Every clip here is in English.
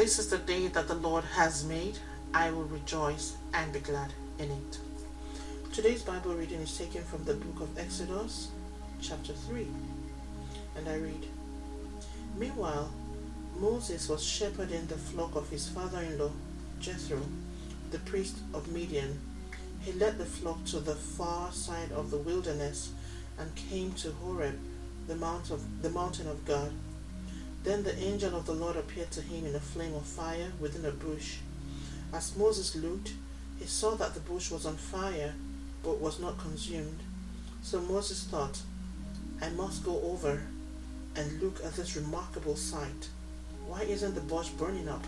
This is the day that the Lord has made. I will rejoice and be glad in it. Today's Bible reading is taken from the book of Exodus, chapter 3. And I read Meanwhile, Moses was shepherding the flock of his father in law, Jethro, the priest of Midian. He led the flock to the far side of the wilderness and came to Horeb, the, mount of, the mountain of God. Then the angel of the Lord appeared to him in a flame of fire within a bush. As Moses looked, he saw that the bush was on fire, but was not consumed. So Moses thought, I must go over and look at this remarkable sight. Why isn't the bush burning up?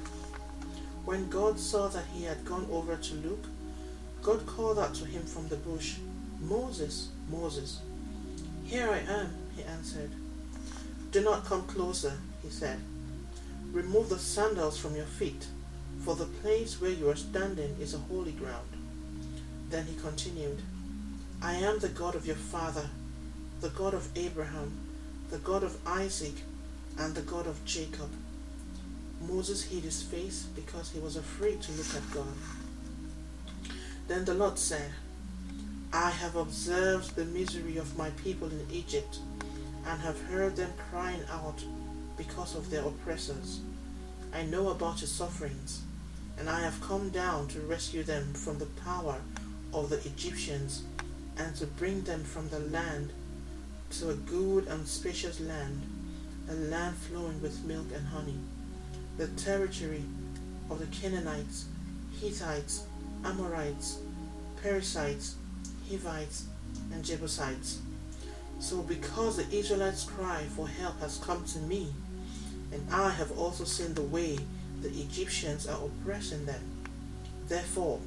When God saw that he had gone over to look, God called out to him from the bush, Moses, Moses. Here I am, he answered. Do not come closer, he said. Remove the sandals from your feet, for the place where you are standing is a holy ground. Then he continued, I am the God of your father, the God of Abraham, the God of Isaac, and the God of Jacob. Moses hid his face because he was afraid to look at God. Then the Lord said, I have observed the misery of my people in Egypt, and have heard them crying out because of their oppressors. I know about your sufferings, and I have come down to rescue them from the power of the Egyptians, and to bring them from the land to a good and spacious land, a land flowing with milk and honey, the territory of the Canaanites, Hittites, Amorites, Perizzites, Hivites, and Jebusites. So because the Israelites' cry for help has come to me, and I have also seen the way the Egyptians are oppressing them, therefore,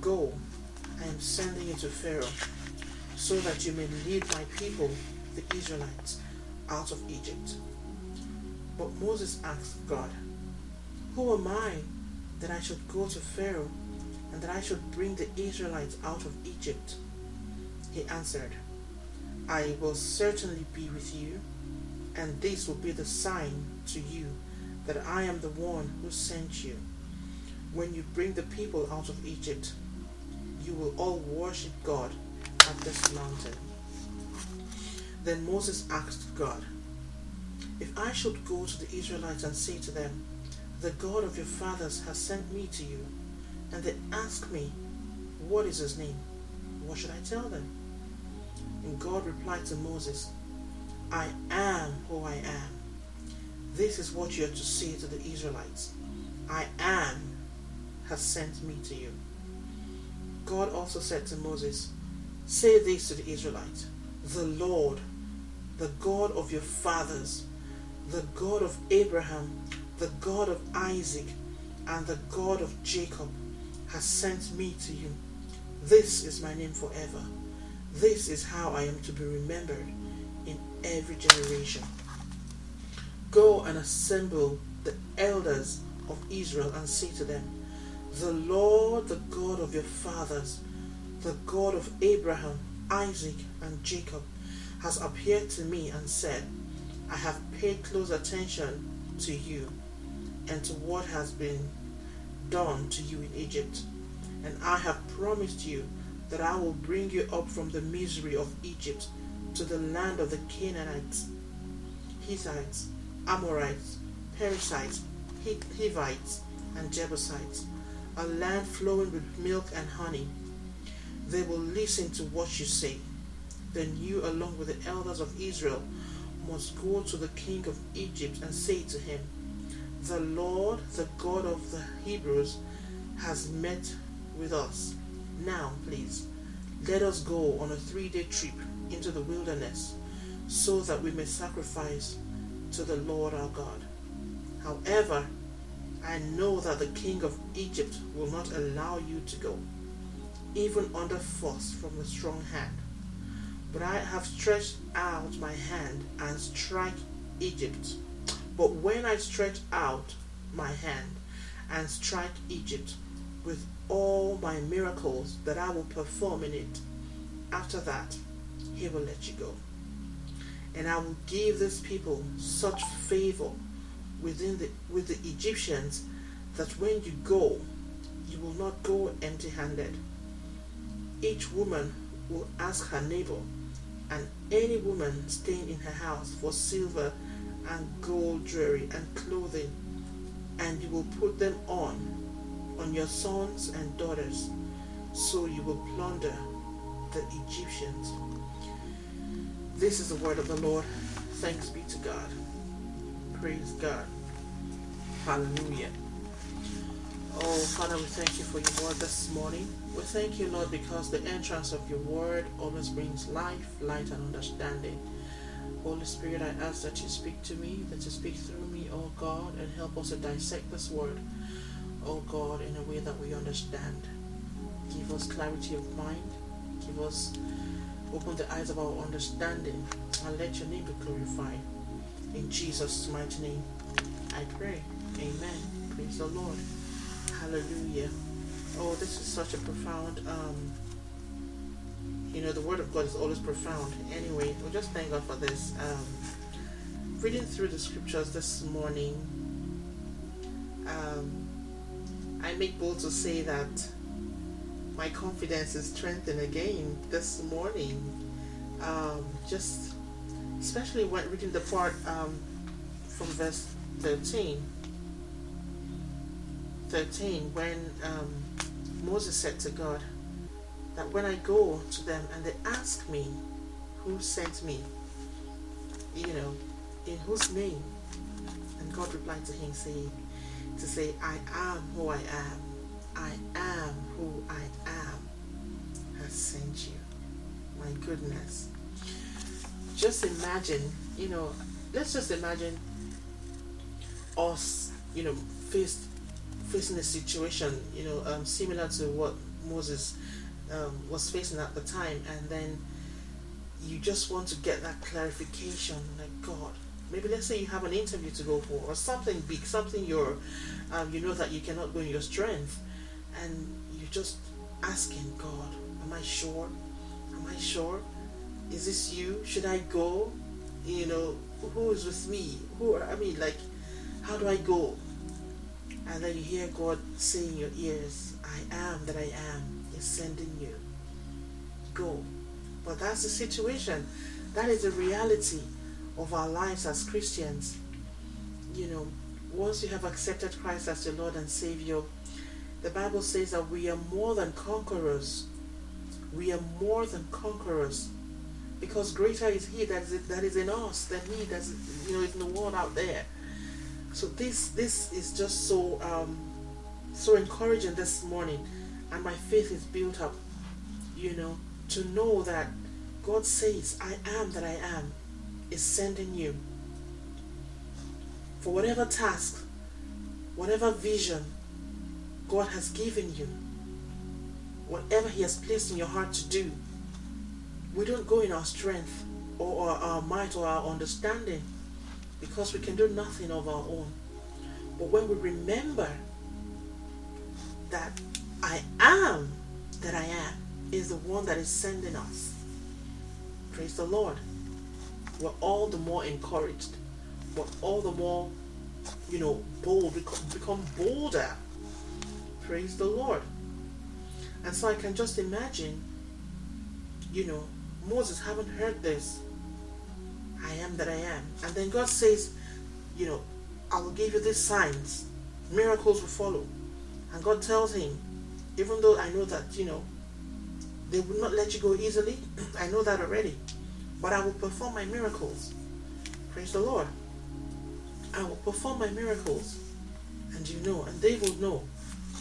go, I am sending you to Pharaoh, so that you may lead my people, the Israelites, out of Egypt. But Moses asked God, Who am I that I should go to Pharaoh and that I should bring the Israelites out of Egypt? He answered, I will certainly be with you, and this will be the sign to you that I am the one who sent you. When you bring the people out of Egypt, you will all worship God at this mountain. Then Moses asked God, If I should go to the Israelites and say to them, The God of your fathers has sent me to you, and they ask me, What is his name? What should I tell them? And God replied to Moses, I am who I am. This is what you are to say to the Israelites I am has sent me to you. God also said to Moses, Say this to the Israelites The Lord, the God of your fathers, the God of Abraham, the God of Isaac, and the God of Jacob, has sent me to you. This is my name forever. This is how I am to be remembered in every generation. Go and assemble the elders of Israel and say to them, The Lord, the God of your fathers, the God of Abraham, Isaac, and Jacob, has appeared to me and said, I have paid close attention to you and to what has been done to you in Egypt. And I have promised you that I will bring you up from the misery of Egypt to the land of the Canaanites, Hittites, Amorites, Perizzites, Hivites, and Jebusites, a land flowing with milk and honey. They will listen to what you say. Then you, along with the elders of Israel, must go to the king of Egypt and say to him, The Lord, the God of the Hebrews, has met with us. Now, please, let us go on a three day trip into the wilderness so that we may sacrifice to the Lord our God. However, I know that the king of Egypt will not allow you to go, even under force from a strong hand. But I have stretched out my hand and strike Egypt. But when I stretch out my hand and strike Egypt with all my miracles that I will perform in it, after that, he will let you go. And I will give this people such favor within the with the Egyptians that when you go, you will not go empty-handed. Each woman will ask her neighbor and any woman staying in her house for silver and gold jewelry and clothing, and you will put them on on your sons and daughters, so you will plunder the Egyptians. This is the word of the Lord. Thanks be to God. Praise God. Hallelujah. Oh, Father, we thank you for your word this morning. We thank you, Lord, because the entrance of your word always brings life, light, and understanding. Holy Spirit, I ask that you speak to me, that you speak through me, oh God, and help us to dissect this word, oh God, in a way that we understand. Give us clarity of mind. Give us, open the eyes of our understanding, and let your name be glorified. In Jesus' mighty name, I pray. Amen. Praise the Lord. Hallelujah. Oh, this is such a profound, um, you know, the Word of God is always profound. Anyway, we'll just thank God for this. Um, reading through the scriptures this morning, um, I make bold to say that my confidence is strengthened again this morning. Um, just especially when reading the part um, from verse 13 13 when um, Moses said to God that when I go to them and they ask me who sent me, you know, in whose name, and God replied to him saying, to say, I am who I am. I am who I am has sent you. My goodness. Just imagine, you know, let's just imagine us, you know, faced facing a situation, you know, um, similar to what Moses um, was facing at the time, and then you just want to get that clarification, like God. Maybe let's say you have an interview to go for, or something big, something you're, um, you know that you cannot go in your strength, and you're just asking God, "Am I sure? Am I sure? Is this you? Should I go? You know, who is with me? Who? I mean, like, how do I go? And then you hear God say in your ears, I am that I am is sending you. Go. But that's the situation. That is the reality of our lives as Christians. You know, once you have accepted Christ as your Lord and Savior, the Bible says that we are more than conquerors. We are more than conquerors. Because greater is He that is, that is in us than He that is, you know, in the world out there. So this this is just so um, so encouraging this morning, and my faith is built up. You know, to know that God says, "I am that I am," is sending you for whatever task, whatever vision God has given you, whatever He has placed in your heart to do. We don't go in our strength or our might or our understanding because we can do nothing of our own. But when we remember that I am that I am is the one that is sending us, praise the Lord, we're all the more encouraged. We're all the more, you know, bold, become bolder. Praise the Lord. And so I can just imagine, you know, Moses haven't heard this I am that I am. And then God says, you know, I will give you these signs. Miracles will follow. And God tells him, even though I know that, you know, they will not let you go easily, I know that already. But I will perform my miracles. Praise the Lord. I will perform my miracles. And you know, and they will know,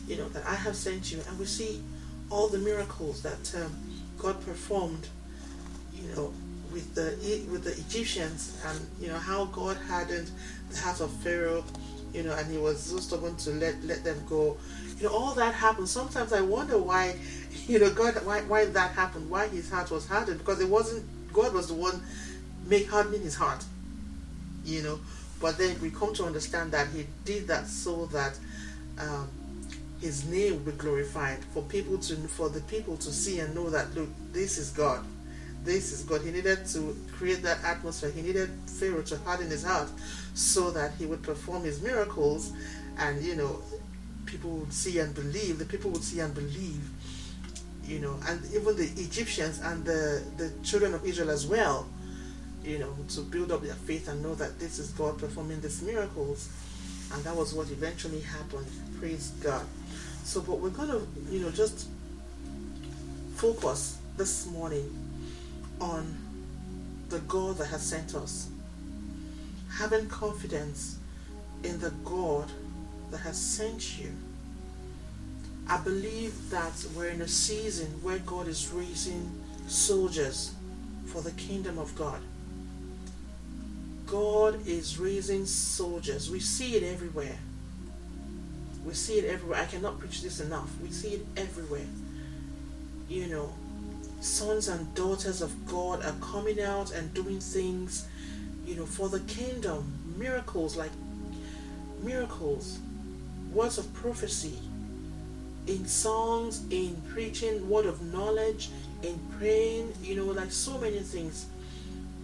you know, that I have sent you. And we see all the miracles that um, God performed, you know, with the with the Egyptians and you know how God hardened the heart of Pharaoh, you know, and he was so stubborn to let let them go. You know, all that happened. Sometimes I wonder why, you know, God why why that happened, why his heart was hardened, because it wasn't God was the one make hardening his heart. You know. But then we come to understand that he did that so that um, his name will be glorified for people to for the people to see and know that look, this is God this is God. He needed to create that atmosphere. He needed Pharaoh to harden his heart so that he would perform his miracles and, you know, people would see and believe. The people would see and believe, you know, and even the Egyptians and the, the children of Israel as well, you know, to build up their faith and know that this is God performing these miracles. And that was what eventually happened. Praise God. So, but we're going to, you know, just focus this morning on the God that has sent us. Having confidence in the God that has sent you. I believe that we're in a season where God is raising soldiers for the kingdom of God. God is raising soldiers. We see it everywhere. We see it everywhere. I cannot preach this enough. We see it everywhere. You know, sons and daughters of God are coming out and doing things, you know, for the kingdom. Miracles like miracles, words of prophecy, in songs, in preaching, word of knowledge, in praying, you know, like so many things.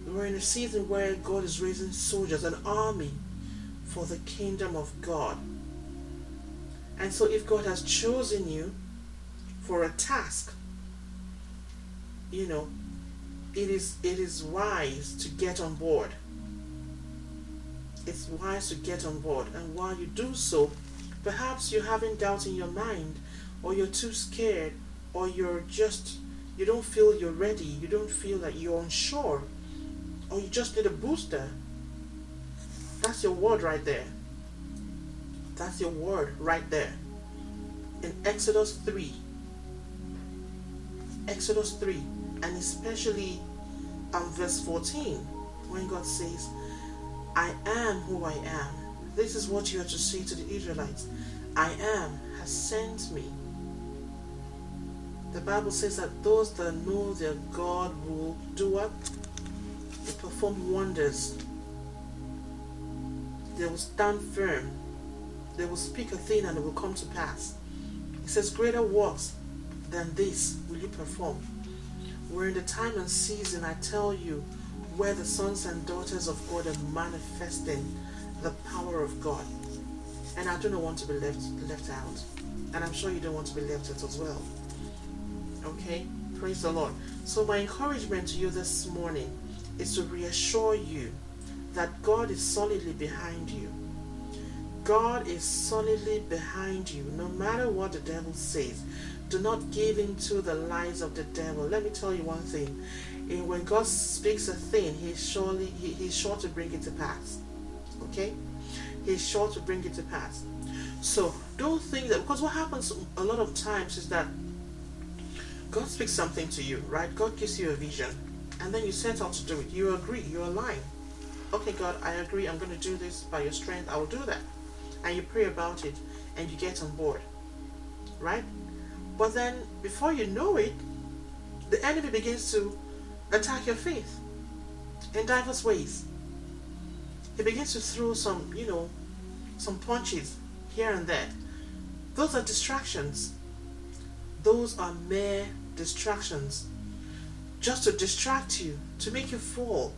We're in a season where God is raising soldiers, an army for the kingdom of God. And so, if God has chosen you for a task, you know, it is it is wise to get on board. It's wise to get on board, and while you do so, perhaps you're having doubt in your mind, or you're too scared, or you're just you don't feel you're ready, you don't feel that you're unsure, or you just need a booster. That's your word right there. That's your word right there. In Exodus 3. Exodus 3, and especially um, verse 14, when God says, I am who I am. This is what you are to say to the Israelites I am has sent me. The Bible says that those that know their God will do what? Perform wonders. They will stand firm. They will speak a thing and it will come to pass. It says, Greater works than this will you perform. We're in the time and season, I tell you, where the sons and daughters of God are manifesting the power of God. And I do not want to be left left out. And I'm sure you don't want to be left out as well. Okay? Praise the Lord. So my encouragement to you this morning is to reassure you that God is solidly behind you. God is solidly behind you, no matter what the devil says. Do not give in to the lies of the devil. Let me tell you one thing. Eh, when God speaks a thing, He's surely he, He's sure to bring it to pass. Okay? He's sure to bring it to pass. So don't think that because what happens a lot of times is that God speaks something to you, right? God gives you a vision, and then you set out to do it. You agree, you align. Okay, God, I agree. I'm going to do this by your strength. I will do that. And you pray about it, and you get on board, right? But then, before you know it, the enemy begins to attack your faith in diverse ways. He begins to throw some, you know, some punches here and there. Those are distractions. Those are mere distractions. Just to distract you, to make you fall,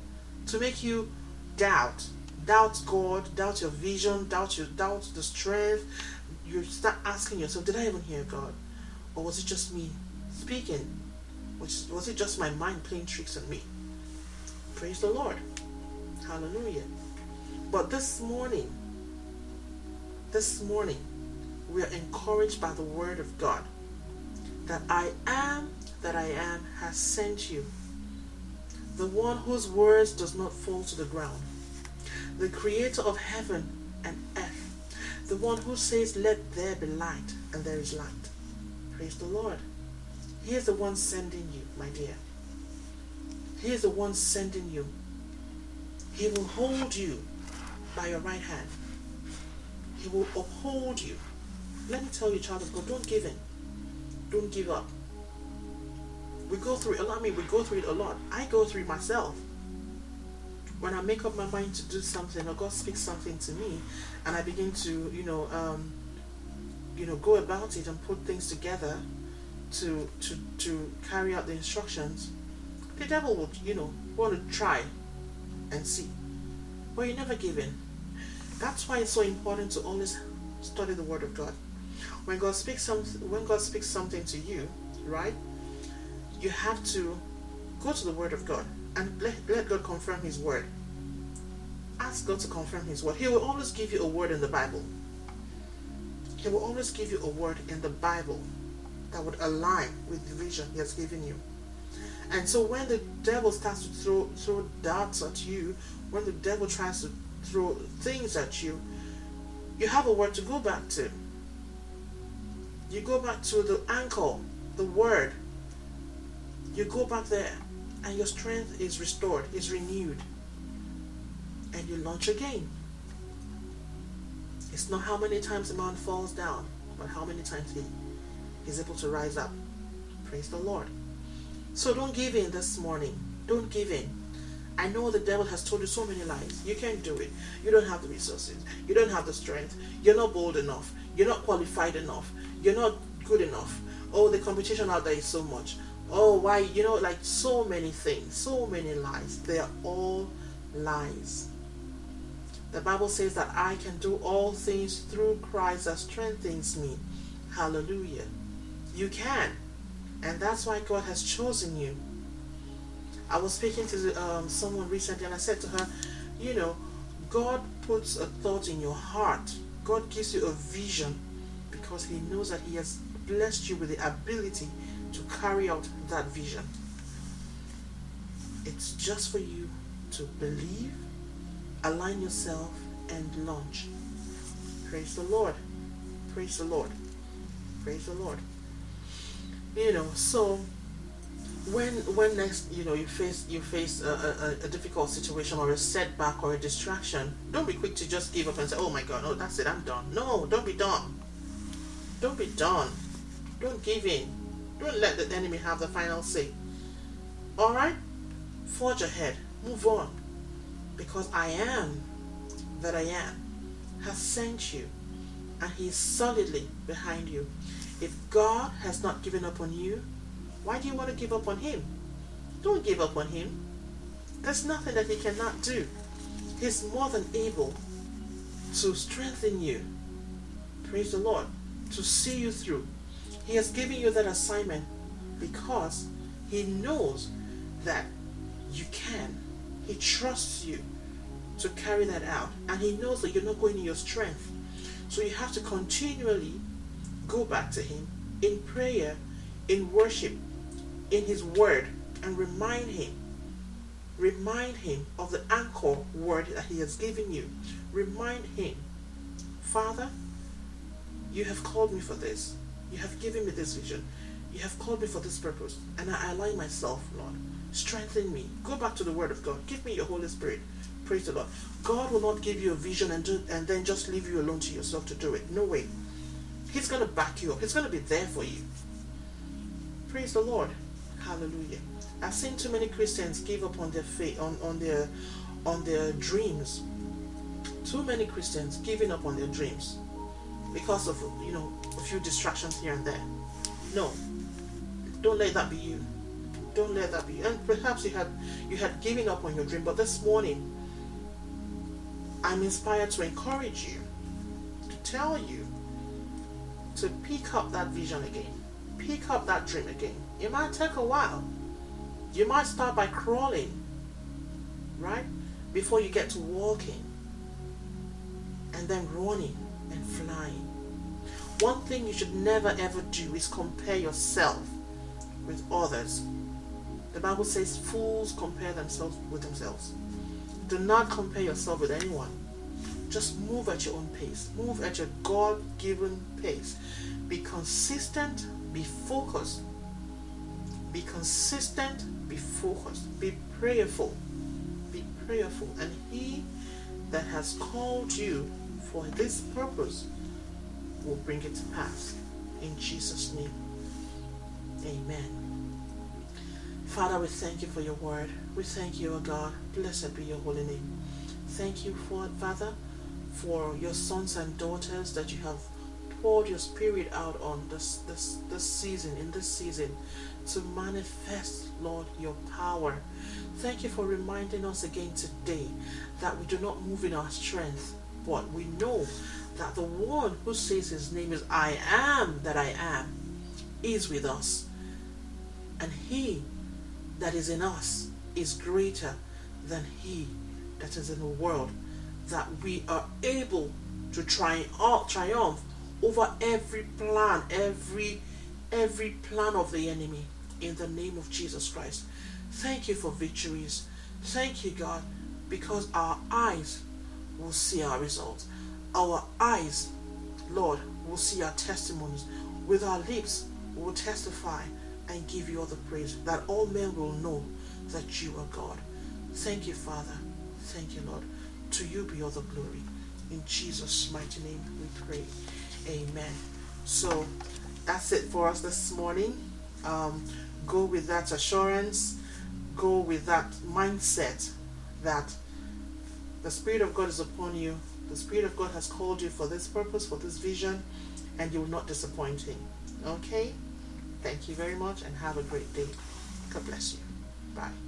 to make you doubt. Doubt God, doubt your vision, doubt your doubt the strength. You start asking yourself, did I even hear God? Or was it just me speaking? Was, was it just my mind playing tricks on me? Praise the Lord. Hallelujah. But this morning, this morning, we are encouraged by the word of God that I am that I am has sent you. The one whose words does not fall to the ground. The creator of heaven and earth. The one who says, Let there be light, and there is light. Praise the Lord. He is the one sending you, my dear. He is the one sending you. He will hold you by your right hand. He will uphold you. Let me tell you, child of God, don't give in. Don't give up. We go through it a lot. I mean, we go through it a lot. I go through it myself. When I make up my mind to do something, or God speaks something to me, and I begin to, you know, um, you know, go about it and put things together to to to carry out the instructions, the devil would, you know, want to try and see. But you never give in. That's why it's so important to always study the Word of God. When God speaks something, when God speaks something to you, right? You have to go to the Word of God and let, let God confirm His Word. Ask God to confirm His Word. He will always give you a word in the Bible. He will always give you a word in the Bible that would align with the vision He has given you. And so when the devil starts to throw throw darts at you, when the devil tries to throw things at you, you have a word to go back to. You go back to the anchor, the word. You go back there, and your strength is restored, is renewed, and you launch again. It's not how many times a man falls down, but how many times he is able to rise up. Praise the Lord. So don't give in this morning. Don't give in. I know the devil has told you so many lies. You can't do it. You don't have the resources. You don't have the strength. You're not bold enough. You're not qualified enough. You're not good enough. Oh, the competition out there is so much. Oh, why? You know, like so many things, so many lies. They are all lies. The Bible says that I can do all things through Christ that strengthens me. Hallelujah. You can. And that's why God has chosen you. I was speaking to um, someone recently and I said to her, you know, God puts a thought in your heart. God gives you a vision because He knows that He has blessed you with the ability to carry out that vision. It's just for you to believe, align yourself, and launch. Praise the Lord. Praise the Lord. Praise the Lord. You know, so when when next you know you face you face a, a, a, difficult situation or a setback or a distraction don't be quick to just give up and say oh my god no that's it i'm done no don't be done don't be done don't give in don't let the enemy have the final say all right forge ahead move on because i am that i am has sent you and he is solidly behind you if god has not given up on you why do you want to give up on him? Don't give up on him. There's nothing that he cannot do. He's more than able to strengthen you. Praise the Lord. To see you through. He has given you that assignment because he knows that you can. He trusts you to carry that out. And he knows that you're not going in your strength. So you have to continually go back to him in prayer, in worship, in His Word and remind Him. Remind Him of the anchor word that He has given you. Remind Him, Father, you have called me for this. You have given me this vision. You have called me for this purpose. And I align myself, Lord. Strengthen me. Go back to the Word of God. Give me your Holy Spirit. Praise the Lord. God will not give you a vision and, do, and then just leave you alone to yourself to do it. No way. He's going to back you up. He's going to be there for you. Praise the Lord. Hallelujah. I've seen too many Christians give up on their faith, on, on their on their dreams. Too many Christians giving up on their dreams because of you know a few distractions here and there. No, don't let that be you. Don't let that be. You. And perhaps you had you had given up on your dream, but this morning I'm inspired to encourage you, to tell you to pick up that vision again, pick up that dream again it might take a while. You might start by crawling, right? Before you get to walking, and then running and flying. One thing you should never ever do is compare yourself with others. The Bible says fools compare themselves with themselves. Do not compare yourself with anyone. Just move at your own pace. Move at your God given pace. Be consistent, be focused, be consistent, be focused, be prayerful. Be prayerful. And He that has called you for this purpose will bring it to pass. In Jesus' name. Amen. Father, we thank you for your word. We thank you, O God. Blessed be your holy name. Thank you for Father, for your sons and daughters that you have poured your spirit out on this this this season, in this season, to manifest, Lord, your power. Thank you for reminding us again today that we do not move in our strength, but we know that the one who says his name is I am that I am is with us. And he that is in us is greater than he that is in the world. That we are able to triumph, triumph over every plan, every every plan of the enemy in the name of Jesus Christ. Thank you for victories. Thank you, God, because our eyes will see our results. Our eyes, Lord, will see our testimonies. With our lips, we will testify and give you all the praise, that all men will know that you are God. Thank you, Father. Thank you, Lord. To you be all the glory. In Jesus' mighty name we pray. Amen. So that's it for us this morning. Um, go with that assurance, go with that mindset that the Spirit of God is upon you. The Spirit of God has called you for this purpose, for this vision, and you will not disappoint Him. Okay? Thank you very much and have a great day. God bless you. Bye.